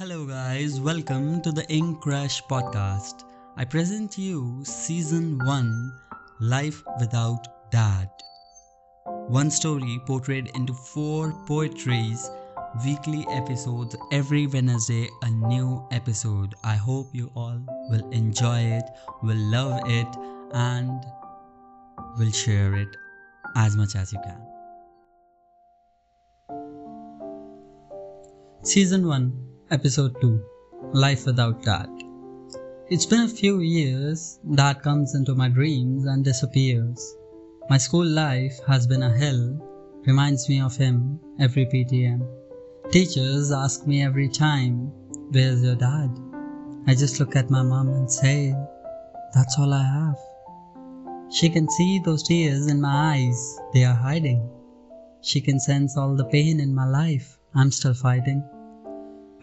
Hello, guys, welcome to the Ink Crash podcast. I present you season 1 Life Without Dad. One story portrayed into four poetries, weekly episodes, every Wednesday, a new episode. I hope you all will enjoy it, will love it, and will share it as much as you can. Season 1 Episode 2 Life Without Dad. It's been a few years, Dad comes into my dreams and disappears. My school life has been a hell, reminds me of him every PTM. Teachers ask me every time, Where's your dad? I just look at my mom and say, That's all I have. She can see those tears in my eyes, they are hiding. She can sense all the pain in my life, I'm still fighting.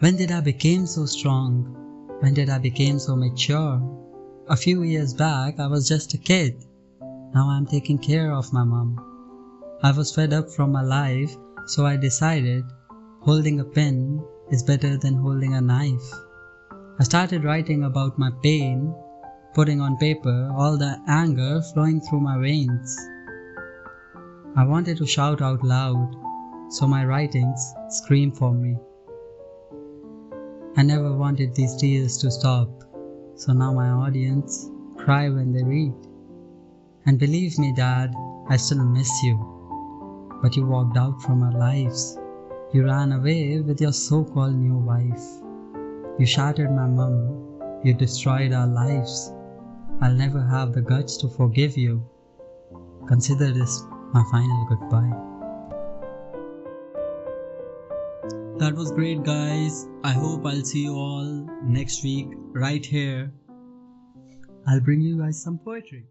When did I become so strong? When did I become so mature? A few years back, I was just a kid. Now I'm taking care of my mom. I was fed up from my life, so I decided holding a pen is better than holding a knife. I started writing about my pain, putting on paper all the anger flowing through my veins. I wanted to shout out loud, so my writings scream for me. I never wanted these tears to stop, so now my audience cry when they read. And believe me, Dad, I still miss you. But you walked out from our lives. You ran away with your so called new wife. You shattered my mum. You destroyed our lives. I'll never have the guts to forgive you. Consider this my final goodbye. That was great, guys. I hope I'll see you all next week right here. I'll bring you guys some poetry.